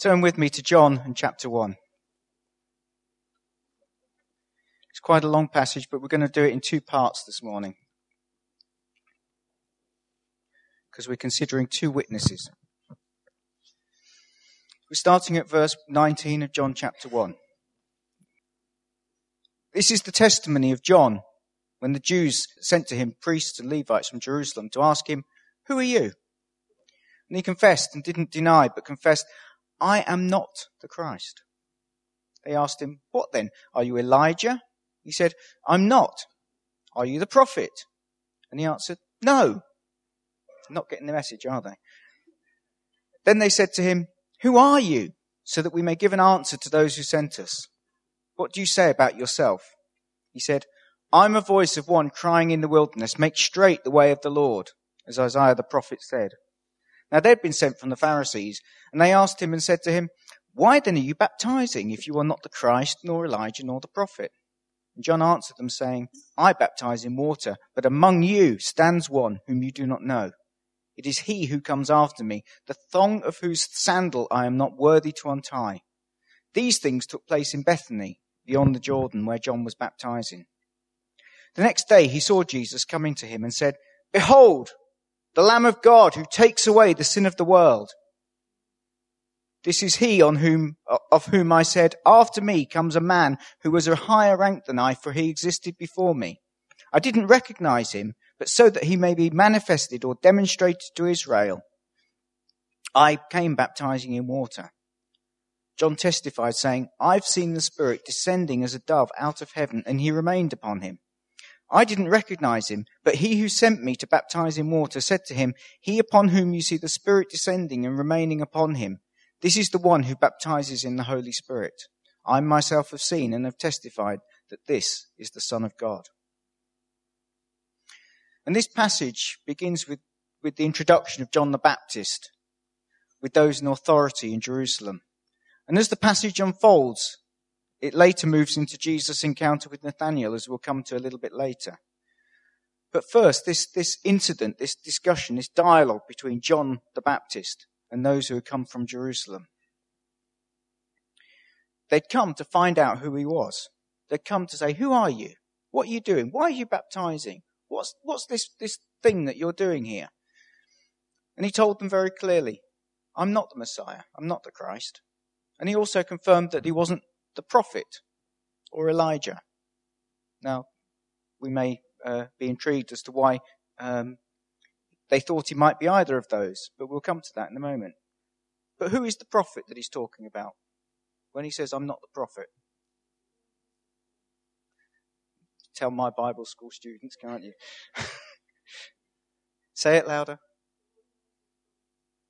Turn with me to John and chapter 1. It's quite a long passage, but we're going to do it in two parts this morning. Because we're considering two witnesses. We're starting at verse 19 of John chapter 1. This is the testimony of John when the Jews sent to him priests and Levites from Jerusalem to ask him, Who are you? And he confessed and didn't deny, but confessed, I am not the Christ. They asked him, What then? Are you Elijah? He said, I'm not. Are you the prophet? And he answered, No. Not getting the message, are they? Then they said to him, Who are you? So that we may give an answer to those who sent us. What do you say about yourself? He said, I'm a voice of one crying in the wilderness, make straight the way of the Lord, as Isaiah the prophet said. Now they'd been sent from the Pharisees, and they asked him and said to him, Why then are you baptizing if you are not the Christ, nor Elijah, nor the prophet? And John answered them, saying, I baptize in water, but among you stands one whom you do not know. It is he who comes after me, the thong of whose sandal I am not worthy to untie. These things took place in Bethany, beyond the Jordan, where John was baptizing. The next day he saw Jesus coming to him and said, Behold, the Lamb of God who takes away the sin of the world. This is he on whom, of whom I said, after me comes a man who was a higher rank than I, for he existed before me. I didn't recognize him, but so that he may be manifested or demonstrated to Israel. I came baptizing in water. John testified saying, I've seen the Spirit descending as a dove out of heaven, and he remained upon him. I didn't recognize him, but he who sent me to baptize in water said to him, He upon whom you see the Spirit descending and remaining upon him, this is the one who baptizes in the Holy Spirit. I myself have seen and have testified that this is the Son of God. And this passage begins with, with the introduction of John the Baptist, with those in authority in Jerusalem. And as the passage unfolds, it later moves into Jesus' encounter with Nathanael, as we'll come to a little bit later. But first, this, this incident, this discussion, this dialogue between John the Baptist and those who had come from Jerusalem. They'd come to find out who he was. They'd come to say, Who are you? What are you doing? Why are you baptizing? What's, what's this, this thing that you're doing here? And he told them very clearly, I'm not the Messiah. I'm not the Christ. And he also confirmed that he wasn't the prophet or Elijah. Now, we may uh, be intrigued as to why um, they thought he might be either of those, but we'll come to that in a moment. But who is the prophet that he's talking about when he says, I'm not the prophet? Tell my Bible school students, can't you? Say it louder.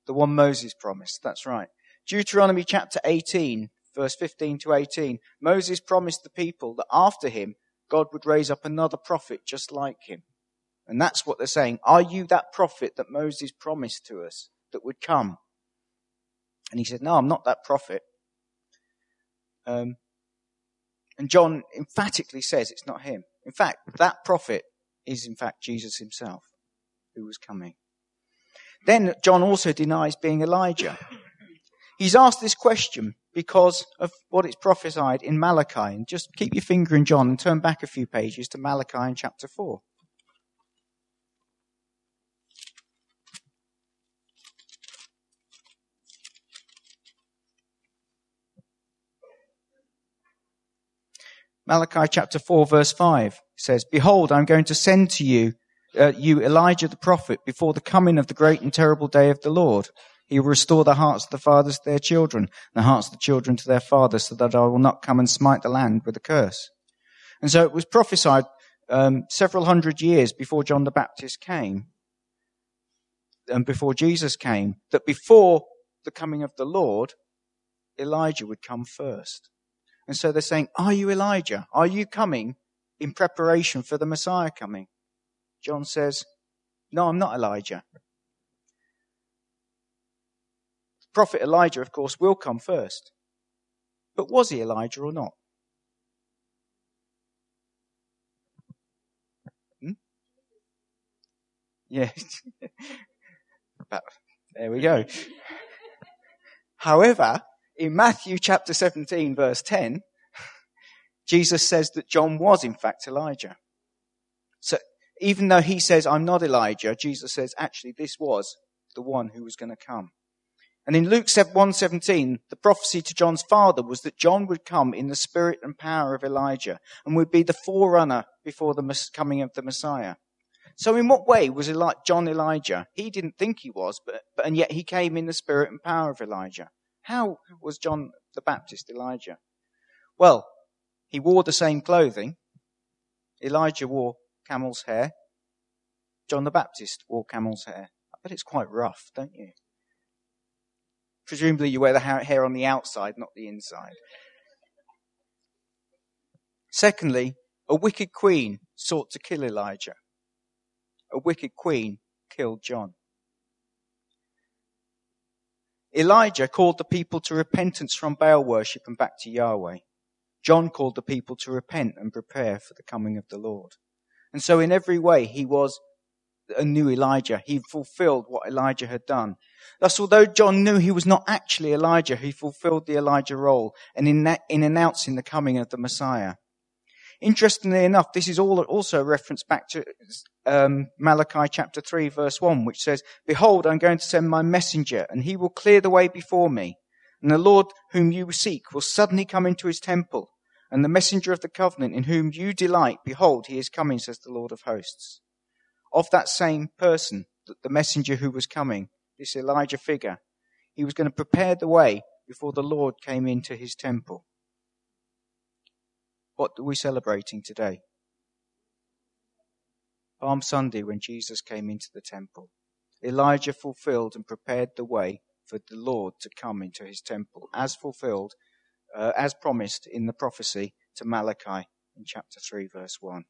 The one Moses promised. That's right. Deuteronomy chapter 18, verse 15 to 18, Moses promised the people that after him, God would raise up another prophet just like him. And that's what they're saying. Are you that prophet that Moses promised to us that would come? And he said, No, I'm not that prophet. Um, and John emphatically says it's not him. In fact, that prophet is in fact Jesus himself who was coming. Then John also denies being Elijah. He's asked this question because of what it's prophesied in Malachi. And just keep your finger in John and turn back a few pages to Malachi in chapter 4. Malachi chapter 4 verse 5 says, Behold, I'm going to send to you, uh, you Elijah the prophet before the coming of the great and terrible day of the Lord. He will restore the hearts of the fathers to their children, the hearts of the children to their fathers, so that I will not come and smite the land with a curse. And so it was prophesied um, several hundred years before John the Baptist came, and before Jesus came, that before the coming of the Lord, Elijah would come first. And so they're saying, Are you Elijah? Are you coming in preparation for the Messiah coming? John says, No, I'm not Elijah. Prophet Elijah, of course, will come first. But was he Elijah or not? Hmm? Yeah. there we go. However, in Matthew chapter 17 verse 10, Jesus says that John was in fact Elijah. So even though he says, I'm not Elijah, Jesus says, actually, this was the one who was going to come. And in Luke 1:17, the prophecy to John's father was that John would come in the spirit and power of Elijah and would be the forerunner before the coming of the Messiah. So in what way was John Elijah? He didn't think he was, but, but and yet he came in the spirit and power of Elijah. How was John the Baptist Elijah? Well, he wore the same clothing. Elijah wore camel's hair. John the Baptist wore camel's hair. I bet it's quite rough, don't you? Presumably you wear the hair on the outside, not the inside. Secondly, a wicked queen sought to kill Elijah. A wicked queen killed John. Elijah called the people to repentance from Baal worship and back to Yahweh. John called the people to repent and prepare for the coming of the Lord. And so in every way, he was a new Elijah. He fulfilled what Elijah had done. Thus, although John knew he was not actually Elijah, he fulfilled the Elijah role and in, that, in announcing the coming of the Messiah. Interestingly enough, this is all also a reference back to um, Malachi chapter 3 verse 1, which says, Behold, I'm going to send my messenger and he will clear the way before me. And the Lord whom you seek will suddenly come into his temple and the messenger of the covenant in whom you delight, behold, he is coming, says the Lord of hosts. Of that same person, the messenger who was coming, this Elijah figure, he was going to prepare the way before the Lord came into his temple. What are we celebrating today? Palm Sunday when Jesus came into the temple. Elijah fulfilled and prepared the way for the Lord to come into his temple, as fulfilled uh, as promised in the prophecy to Malachi in chapter 3, verse 1.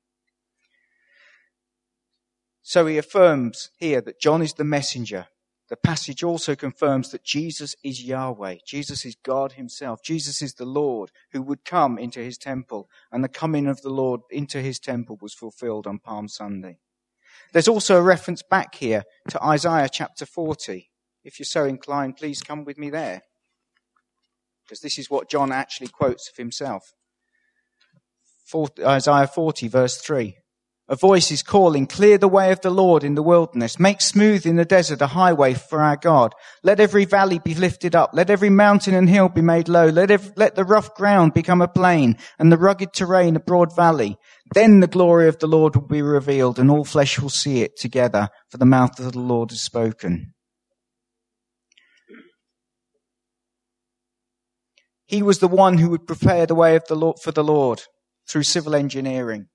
So he affirms here that John is the messenger. The passage also confirms that Jesus is Yahweh. Jesus is God himself. Jesus is the Lord who would come into his temple, and the coming of the Lord into his temple was fulfilled on Palm Sunday. There's also a reference back here to Isaiah chapter 40. If you're so inclined, please come with me there because this is what John actually quotes of himself. Isaiah 40, verse 3. A voice is calling, clear the way of the Lord in the wilderness. Make smooth in the desert a highway for our God. Let every valley be lifted up. Let every mountain and hill be made low. Let, let the rough ground become a plain and the rugged terrain a broad valley. Then the glory of the Lord will be revealed and all flesh will see it together for the mouth of the Lord has spoken. He was the one who would prepare the way of the Lord, for the Lord through civil engineering.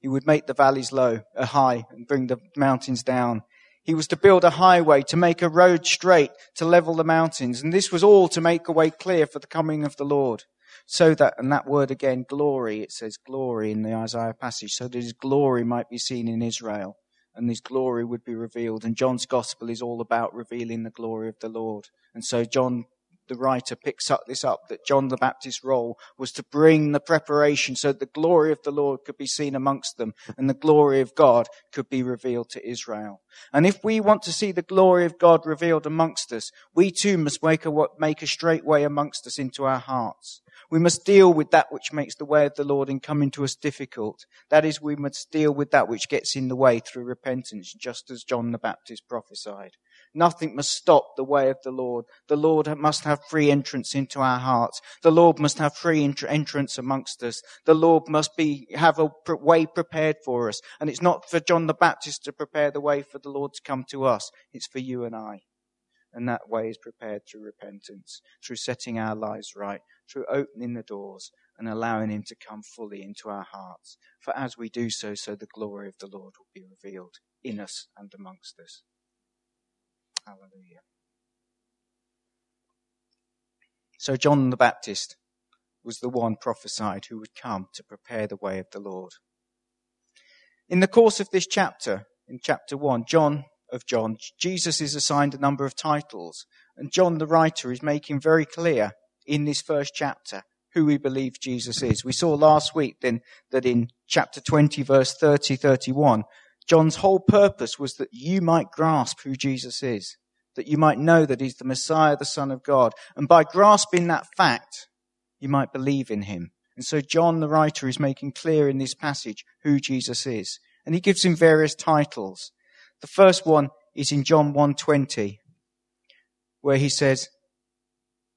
He would make the valleys low, uh, high, and bring the mountains down. He was to build a highway, to make a road straight, to level the mountains. And this was all to make a way clear for the coming of the Lord. So that, and that word again, glory, it says glory in the Isaiah passage, so that his glory might be seen in Israel and his glory would be revealed. And John's gospel is all about revealing the glory of the Lord. And so John the writer picks up this up that John the Baptist's role was to bring the preparation so that the glory of the Lord could be seen amongst them and the glory of God could be revealed to Israel. And if we want to see the glory of God revealed amongst us, we too must make a, make a straight way amongst us into our hearts. We must deal with that which makes the way of the Lord in coming to us difficult. That is, we must deal with that which gets in the way through repentance, just as John the Baptist prophesied. Nothing must stop the way of the Lord. The Lord must have free entrance into our hearts. The Lord must have free entrance amongst us. The Lord must be, have a way prepared for us. And it's not for John the Baptist to prepare the way for the Lord to come to us. It's for you and I. And that way is prepared through repentance, through setting our lives right, through opening the doors and allowing Him to come fully into our hearts. For as we do so, so the glory of the Lord will be revealed in us and amongst us. Hallelujah. So John the Baptist was the one prophesied who would come to prepare the way of the Lord. In the course of this chapter, in chapter 1, John of John, Jesus is assigned a number of titles, and John the writer is making very clear in this first chapter who we believe Jesus is. We saw last week then that in chapter 20 verse 30, 31, John's whole purpose was that you might grasp who Jesus is. that you might know that he's the Messiah, the Son of God. And by grasping that fact, you might believe in him. And so John, the writer, is making clear in this passage who Jesus is. And he gives him various titles. The first one is in John 120, where he says,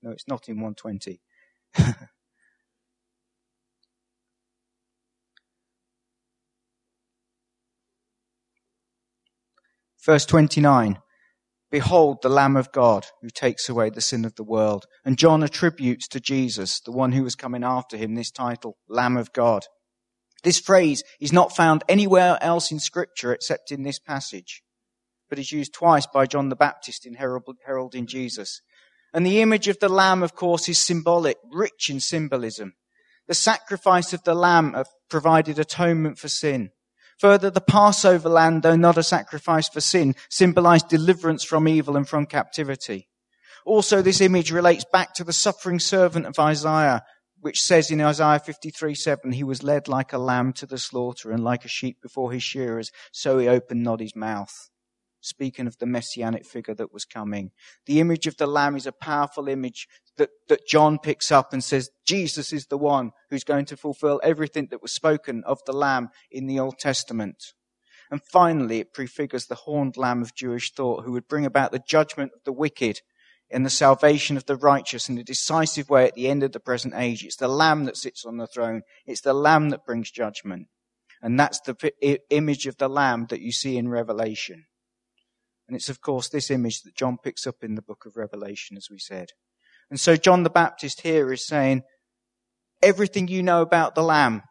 no, it's not in 120. Verse 29. Behold the Lamb of God who takes away the sin of the world. And John attributes to Jesus, the one who was coming after him, this title, Lamb of God. This phrase is not found anywhere else in scripture except in this passage, but is used twice by John the Baptist in heralding Jesus. And the image of the Lamb, of course, is symbolic, rich in symbolism. The sacrifice of the Lamb provided atonement for sin. Further, the Passover lamb, though not a sacrifice for sin, symbolized deliverance from evil and from captivity. Also, this image relates back to the suffering servant of Isaiah, which says in Isaiah 53 7, he was led like a lamb to the slaughter and like a sheep before his shearers, so he opened not his mouth speaking of the messianic figure that was coming. The image of the lamb is a powerful image that, that John picks up and says, Jesus is the one who's going to fulfill everything that was spoken of the lamb in the Old Testament. And finally, it prefigures the horned lamb of Jewish thought who would bring about the judgment of the wicked and the salvation of the righteous in a decisive way at the end of the present age. It's the lamb that sits on the throne. It's the lamb that brings judgment. And that's the image of the lamb that you see in Revelation. And it's, of course, this image that John picks up in the book of Revelation, as we said. And so John the Baptist here is saying, everything you know about the Lamb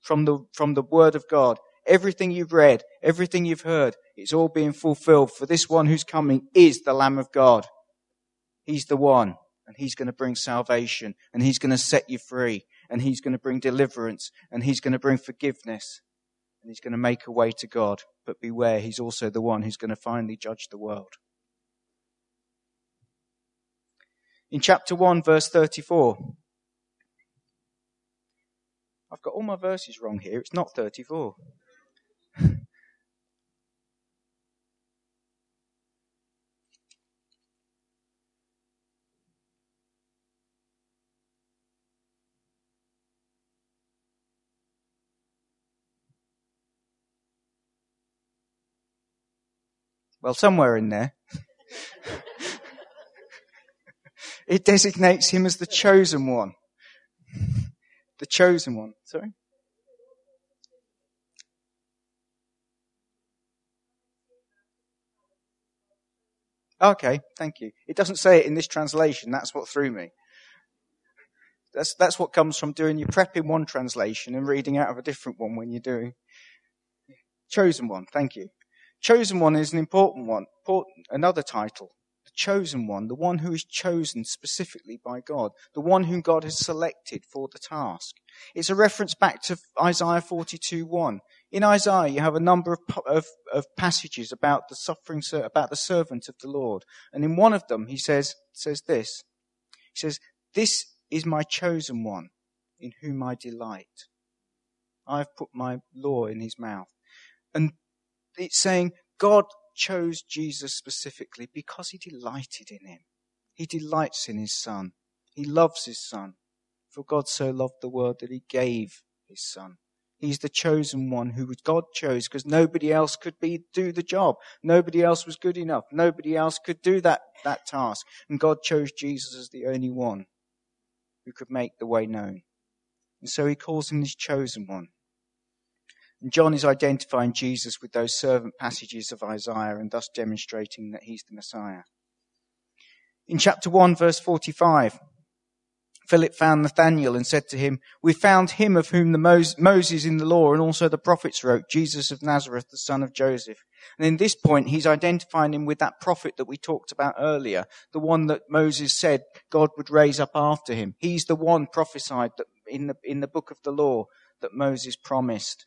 from the, from the Word of God, everything you've read, everything you've heard, it's all being fulfilled. For this one who's coming is the Lamb of God. He's the one, and he's going to bring salvation, and he's going to set you free, and he's going to bring deliverance, and he's going to bring forgiveness, and he's going to make a way to God. But beware, he's also the one who's going to finally judge the world. In chapter 1, verse 34, I've got all my verses wrong here. It's not 34. Well, somewhere in there. it designates him as the chosen one. The chosen one. Sorry? Okay, thank you. It doesn't say it in this translation. That's what threw me. That's, that's what comes from doing your prep in one translation and reading out of a different one when you're doing. Chosen one, thank you. Chosen one is an important one. Another title. The chosen one, the one who is chosen specifically by God, the one whom God has selected for the task. It's a reference back to Isaiah 42:1. In Isaiah, you have a number of, of, of passages about the suffering, about the servant of the Lord. And in one of them, he says, says this. He says, This is my chosen one in whom I delight. I have put my law in his mouth. And it's saying God chose Jesus specifically because he delighted in him. He delights in his son. He loves his son. For God so loved the world that he gave his son. He's the chosen one who God chose because nobody else could be, do the job. Nobody else was good enough. Nobody else could do that, that task. And God chose Jesus as the only one who could make the way known. And so he calls him his chosen one. And John is identifying Jesus with those servant passages of Isaiah and thus demonstrating that he's the Messiah. In chapter 1, verse 45, Philip found Nathanael and said to him, We found him of whom the Moses in the law and also the prophets wrote, Jesus of Nazareth, the son of Joseph. And in this point, he's identifying him with that prophet that we talked about earlier, the one that Moses said God would raise up after him. He's the one prophesied in the, in the book of the law that Moses promised.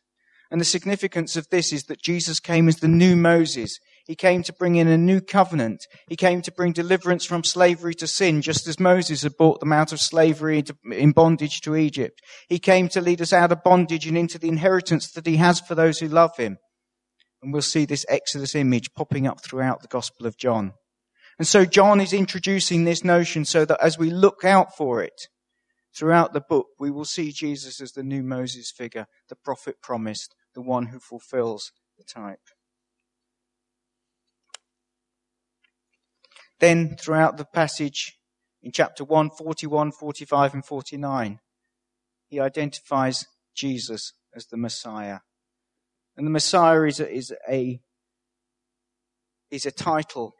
And the significance of this is that Jesus came as the new Moses. He came to bring in a new covenant. He came to bring deliverance from slavery to sin, just as Moses had brought them out of slavery in bondage to Egypt. He came to lead us out of bondage and into the inheritance that he has for those who love him. And we'll see this Exodus image popping up throughout the Gospel of John. And so John is introducing this notion so that as we look out for it throughout the book, we will see Jesus as the new Moses figure, the prophet promised, the one who fulfills the type. Then throughout the passage in chapter 1, 41, 45 and 49, he identifies Jesus as the Messiah. And the Messiah is a, is a, is a title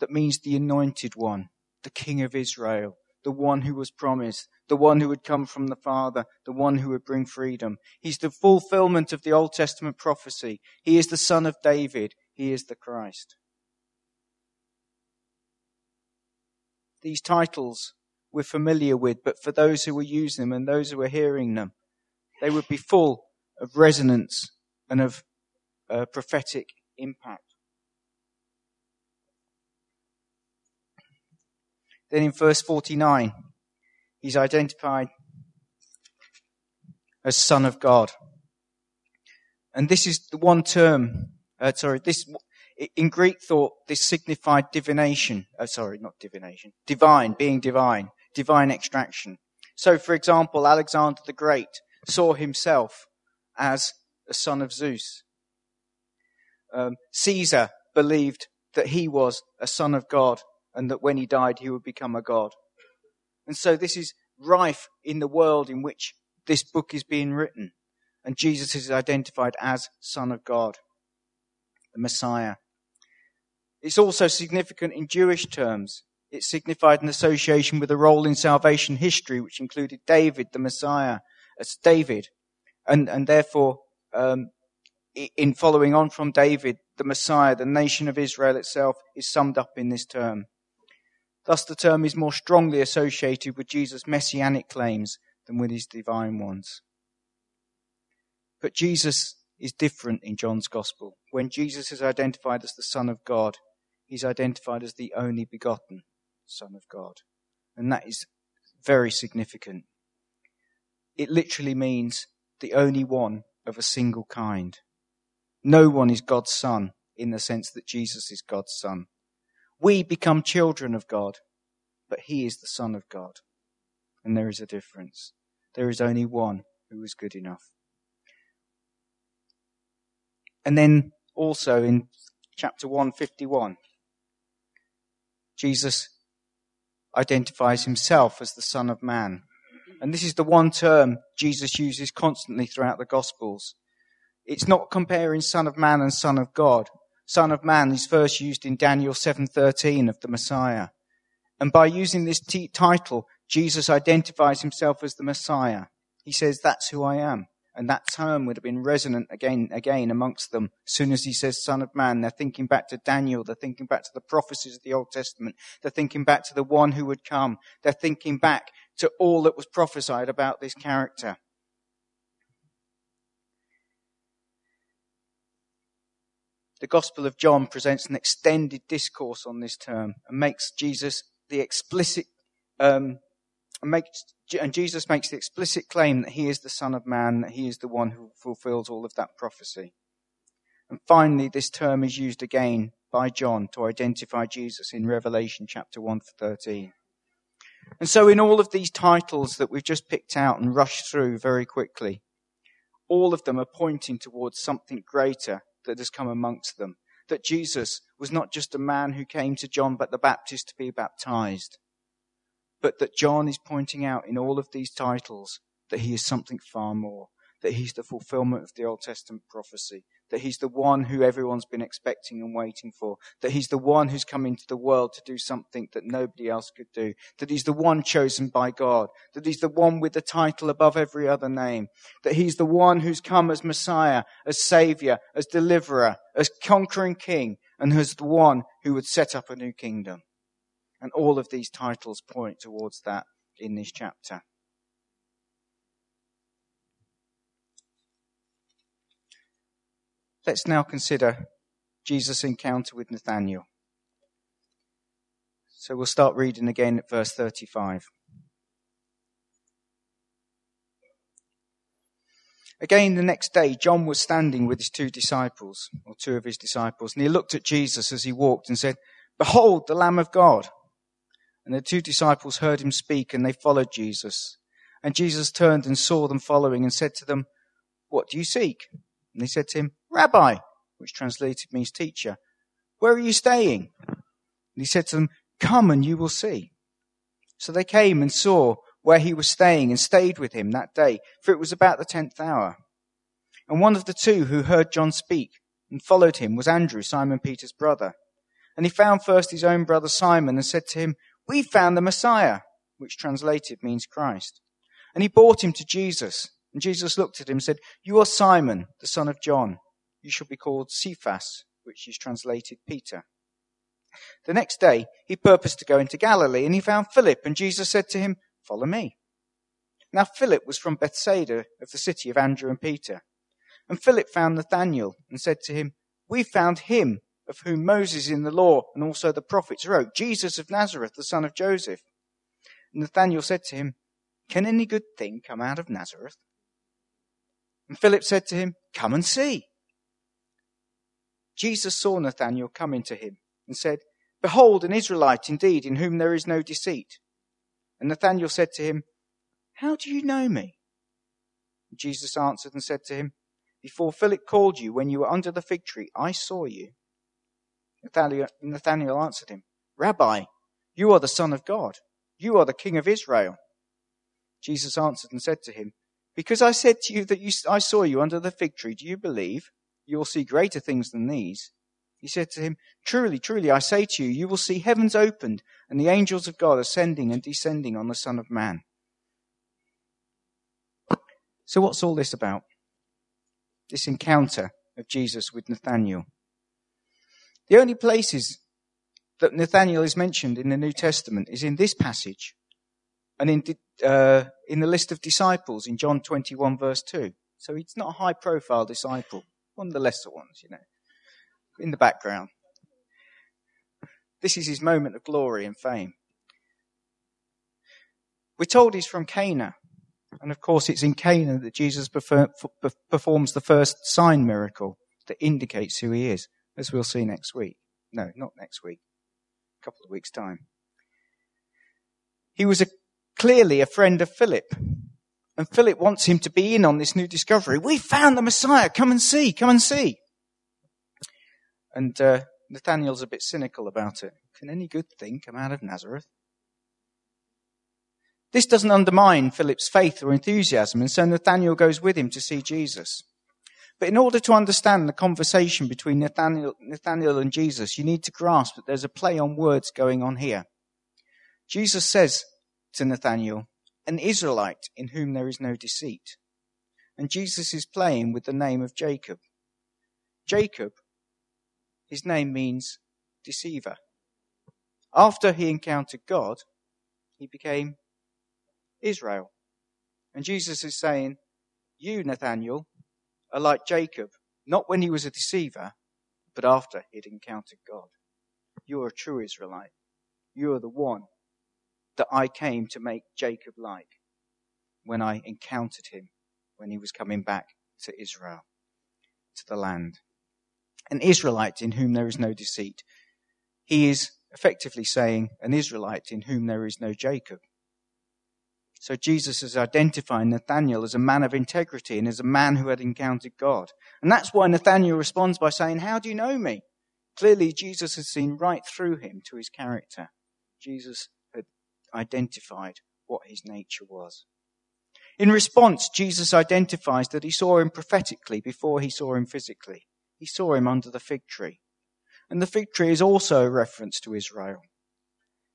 that means the anointed one, the King of Israel, the one who was promised, the one who would come from the Father, the one who would bring freedom. He's the fulfillment of the Old Testament prophecy. He is the Son of David. He is the Christ. These titles we're familiar with, but for those who were using them and those who were hearing them, they would be full of resonance and of uh, prophetic impact. Then in verse 49, he's identified as Son of God. And this is the one term, uh, sorry, this, in Greek thought, this signified divination. Oh, sorry, not divination. Divine, being divine, divine extraction. So, for example, Alexander the Great saw himself as a son of Zeus. Um, Caesar believed that he was a son of God and that when he died, he would become a god. And so this is rife in the world in which this book is being written. And Jesus is identified as Son of God, the Messiah. It's also significant in Jewish terms. It signified an association with a role in salvation history, which included David, the Messiah, as David. And, and therefore, um, in following on from David, the Messiah, the nation of Israel itself is summed up in this term. Thus, the term is more strongly associated with Jesus' messianic claims than with his divine ones. But Jesus is different in John's Gospel. When Jesus is identified as the Son of God, he's identified as the only begotten Son of God. And that is very significant. It literally means the only one of a single kind. No one is God's Son in the sense that Jesus is God's Son. We become children of God, but He is the Son of God. And there is a difference. There is only one who is good enough. And then also in chapter 151, Jesus identifies himself as the Son of Man. And this is the one term Jesus uses constantly throughout the Gospels. It's not comparing Son of Man and Son of God. Son of Man is first used in Daniel 7:13 of the Messiah. And by using this t- title, Jesus identifies himself as the Messiah. He says, that's who I am. And that term would have been resonant again, again amongst them. As soon as he says son of man, they're thinking back to Daniel. They're thinking back to the prophecies of the Old Testament. They're thinking back to the one who would come. They're thinking back to all that was prophesied about this character. The Gospel of John presents an extended discourse on this term and makes Jesus the explicit, um, and, makes, and Jesus makes the explicit claim that he is the Son of Man, that he is the one who fulfills all of that prophecy. And finally, this term is used again by John to identify Jesus in Revelation chapter 1 to 13. And so in all of these titles that we've just picked out and rushed through very quickly, all of them are pointing towards something greater that has come amongst them. That Jesus was not just a man who came to John but the Baptist to be baptized, but that John is pointing out in all of these titles that he is something far more, that he's the fulfillment of the Old Testament prophecy, that he's the one who everyone's been expecting and waiting for, that he's the one who's come into the world to do something that nobody else could do, that he's the one chosen by God, that he's the one with the title above every other name, that he's the one who's come as Messiah, as Savior, as Deliverer, as conquering King, and as the one who would set up a new kingdom. And all of these titles point towards that in this chapter. Let's now consider Jesus' encounter with Nathanael. So we'll start reading again at verse 35. Again, the next day, John was standing with his two disciples, or two of his disciples, and he looked at Jesus as he walked and said, Behold, the Lamb of God. And the two disciples heard him speak and they followed Jesus. And Jesus turned and saw them following and said to them, What do you seek? And they said to him, Rabbi, which translated means teacher, where are you staying? And he said to them, Come and you will see. So they came and saw where he was staying and stayed with him that day, for it was about the tenth hour. And one of the two who heard John speak and followed him was Andrew, Simon Peter's brother. And he found first his own brother Simon and said to him, We found the Messiah, which translated means Christ. And he brought him to Jesus. And Jesus looked at him and said, You are Simon, the son of John. You shall be called Cephas, which is translated Peter. The next day, he purposed to go into Galilee, and he found Philip, and Jesus said to him, Follow me. Now Philip was from Bethsaida of the city of Andrew and Peter. And Philip found Nathanael and said to him, We found him of whom Moses in the law and also the prophets wrote, Jesus of Nazareth, the son of Joseph. And Nathanael said to him, Can any good thing come out of Nazareth? And Philip said to him, Come and see. Jesus saw Nathanael coming to him and said, Behold, an Israelite indeed, in whom there is no deceit. And Nathanael said to him, How do you know me? Jesus answered and said to him, Before Philip called you, when you were under the fig tree, I saw you. Nathanael answered him, Rabbi, you are the Son of God. You are the King of Israel. Jesus answered and said to him, Because I said to you that you, I saw you under the fig tree, do you believe? You will see greater things than these. He said to him, Truly, truly, I say to you, you will see heavens opened and the angels of God ascending and descending on the Son of Man. So, what's all this about? This encounter of Jesus with Nathanael. The only places that Nathanael is mentioned in the New Testament is in this passage and in, uh, in the list of disciples in John 21, verse 2. So he's not a high profile disciple, one of the lesser ones, you know in the background. This is his moment of glory and fame. We're told he's from Cana. And of course, it's in Cana that Jesus performs the first sign miracle that indicates who he is, as we'll see next week. No, not next week, a couple of weeks' time. He was a, clearly a friend of Philip. And Philip wants him to be in on this new discovery. We found the Messiah. Come and see. Come and see. And uh, Nathaniel's a bit cynical about it. Can any good thing come out of Nazareth? This doesn't undermine Philip's faith or enthusiasm, and so Nathaniel goes with him to see Jesus. But in order to understand the conversation between Nathaniel, Nathaniel and Jesus, you need to grasp that there's a play on words going on here. Jesus says to Nathaniel, an Israelite in whom there is no deceit. And Jesus is playing with the name of Jacob. Jacob his name means deceiver. After he encountered God, he became Israel. And Jesus is saying, You, Nathaniel, are like Jacob, not when he was a deceiver, but after he'd encountered God. You are a true Israelite. You are the one that I came to make Jacob like when I encountered him when he was coming back to Israel, to the land an Israelite in whom there is no deceit. He is effectively saying an Israelite in whom there is no Jacob. So Jesus is identifying Nathanael as a man of integrity and as a man who had encountered God. And that's why Nathanael responds by saying, How do you know me? Clearly, Jesus has seen right through him to his character. Jesus identified what his nature was. In response, Jesus identifies that he saw him prophetically before he saw him physically he saw him under the fig tree. And the fig tree is also a reference to Israel.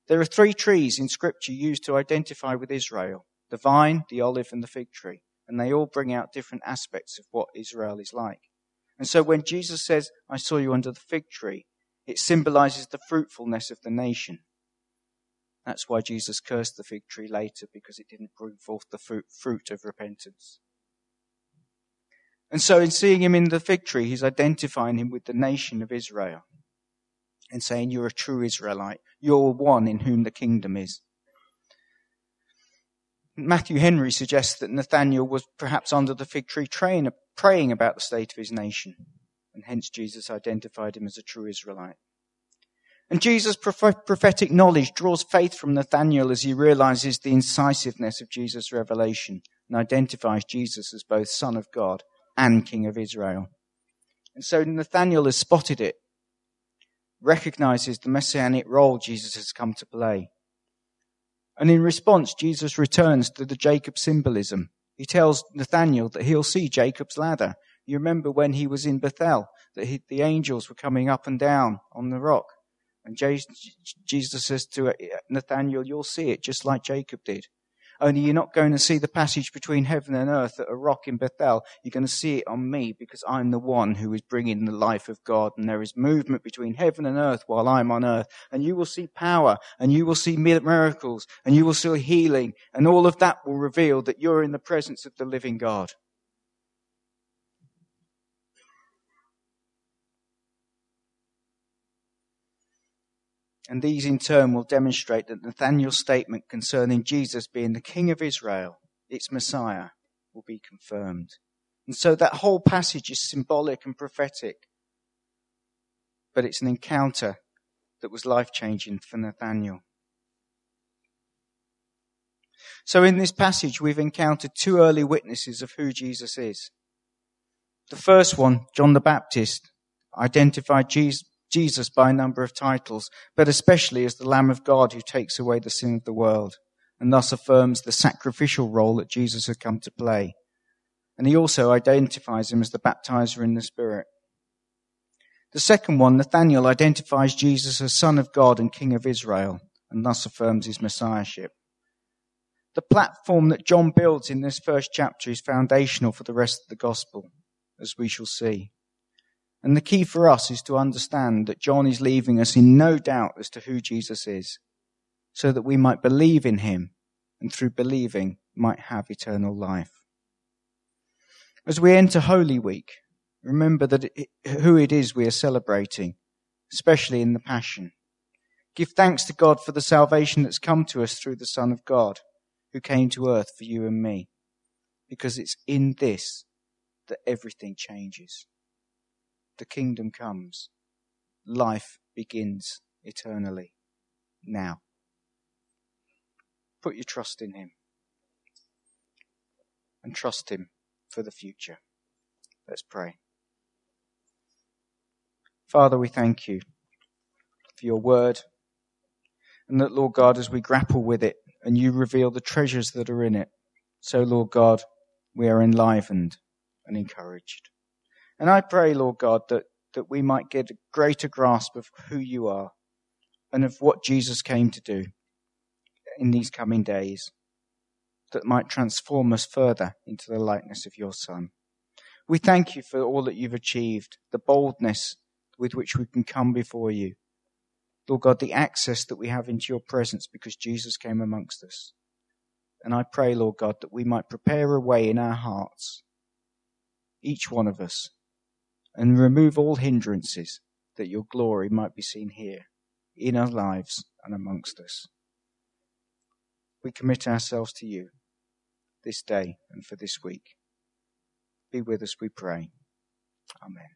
There are three trees in scripture used to identify with Israel the vine, the olive, and the fig tree. And they all bring out different aspects of what Israel is like. And so when Jesus says, I saw you under the fig tree, it symbolizes the fruitfulness of the nation. That's why Jesus cursed the fig tree later, because it didn't bring forth the fruit of repentance. And so, in seeing him in the fig tree, he's identifying him with the nation of Israel and saying, You're a true Israelite. You're one in whom the kingdom is. Matthew Henry suggests that Nathanael was perhaps under the fig tree praying about the state of his nation, and hence Jesus identified him as a true Israelite. And Jesus' prophetic knowledge draws faith from Nathanael as he realizes the incisiveness of Jesus' revelation and identifies Jesus as both Son of God and King of Israel. And so Nathanael has spotted it, recognizes the messianic role Jesus has come to play. And in response, Jesus returns to the Jacob symbolism. He tells Nathanael that he'll see Jacob's ladder. You remember when he was in Bethel, that he, the angels were coming up and down on the rock. And Jesus says to uh, Nathanael, you'll see it just like Jacob did. Only you're not going to see the passage between heaven and earth at a rock in Bethel. You're going to see it on me because I'm the one who is bringing the life of God. And there is movement between heaven and earth while I'm on earth. And you will see power and you will see miracles and you will see healing. And all of that will reveal that you're in the presence of the living God. And these in turn will demonstrate that Nathanael's statement concerning Jesus being the King of Israel, its Messiah, will be confirmed. And so that whole passage is symbolic and prophetic. But it's an encounter that was life changing for Nathanael. So in this passage, we've encountered two early witnesses of who Jesus is. The first one, John the Baptist, identified Jesus, Jesus by a number of titles, but especially as the Lamb of God who takes away the sin of the world, and thus affirms the sacrificial role that Jesus had come to play. And he also identifies him as the baptizer in the Spirit. The second one, Nathanael, identifies Jesus as Son of God and King of Israel, and thus affirms his messiahship. The platform that John builds in this first chapter is foundational for the rest of the gospel, as we shall see. And the key for us is to understand that John is leaving us in no doubt as to who Jesus is, so that we might believe in him and through believing might have eternal life. As we enter Holy Week, remember that it, who it is we are celebrating, especially in the Passion. Give thanks to God for the salvation that's come to us through the Son of God, who came to earth for you and me, because it's in this that everything changes the kingdom comes. Life begins eternally now. Put your trust in Him and trust Him for the future. Let's pray. Father, we thank you for your word and that, Lord God, as we grapple with it and you reveal the treasures that are in it, so, Lord God, we are enlivened and encouraged. And I pray, Lord God, that, that we might get a greater grasp of who you are and of what Jesus came to do in these coming days that might transform us further into the likeness of your Son. We thank you for all that you've achieved, the boldness with which we can come before you. Lord God, the access that we have into your presence because Jesus came amongst us. And I pray, Lord God, that we might prepare a way in our hearts, each one of us, and remove all hindrances that your glory might be seen here in our lives and amongst us. We commit ourselves to you this day and for this week. Be with us, we pray. Amen.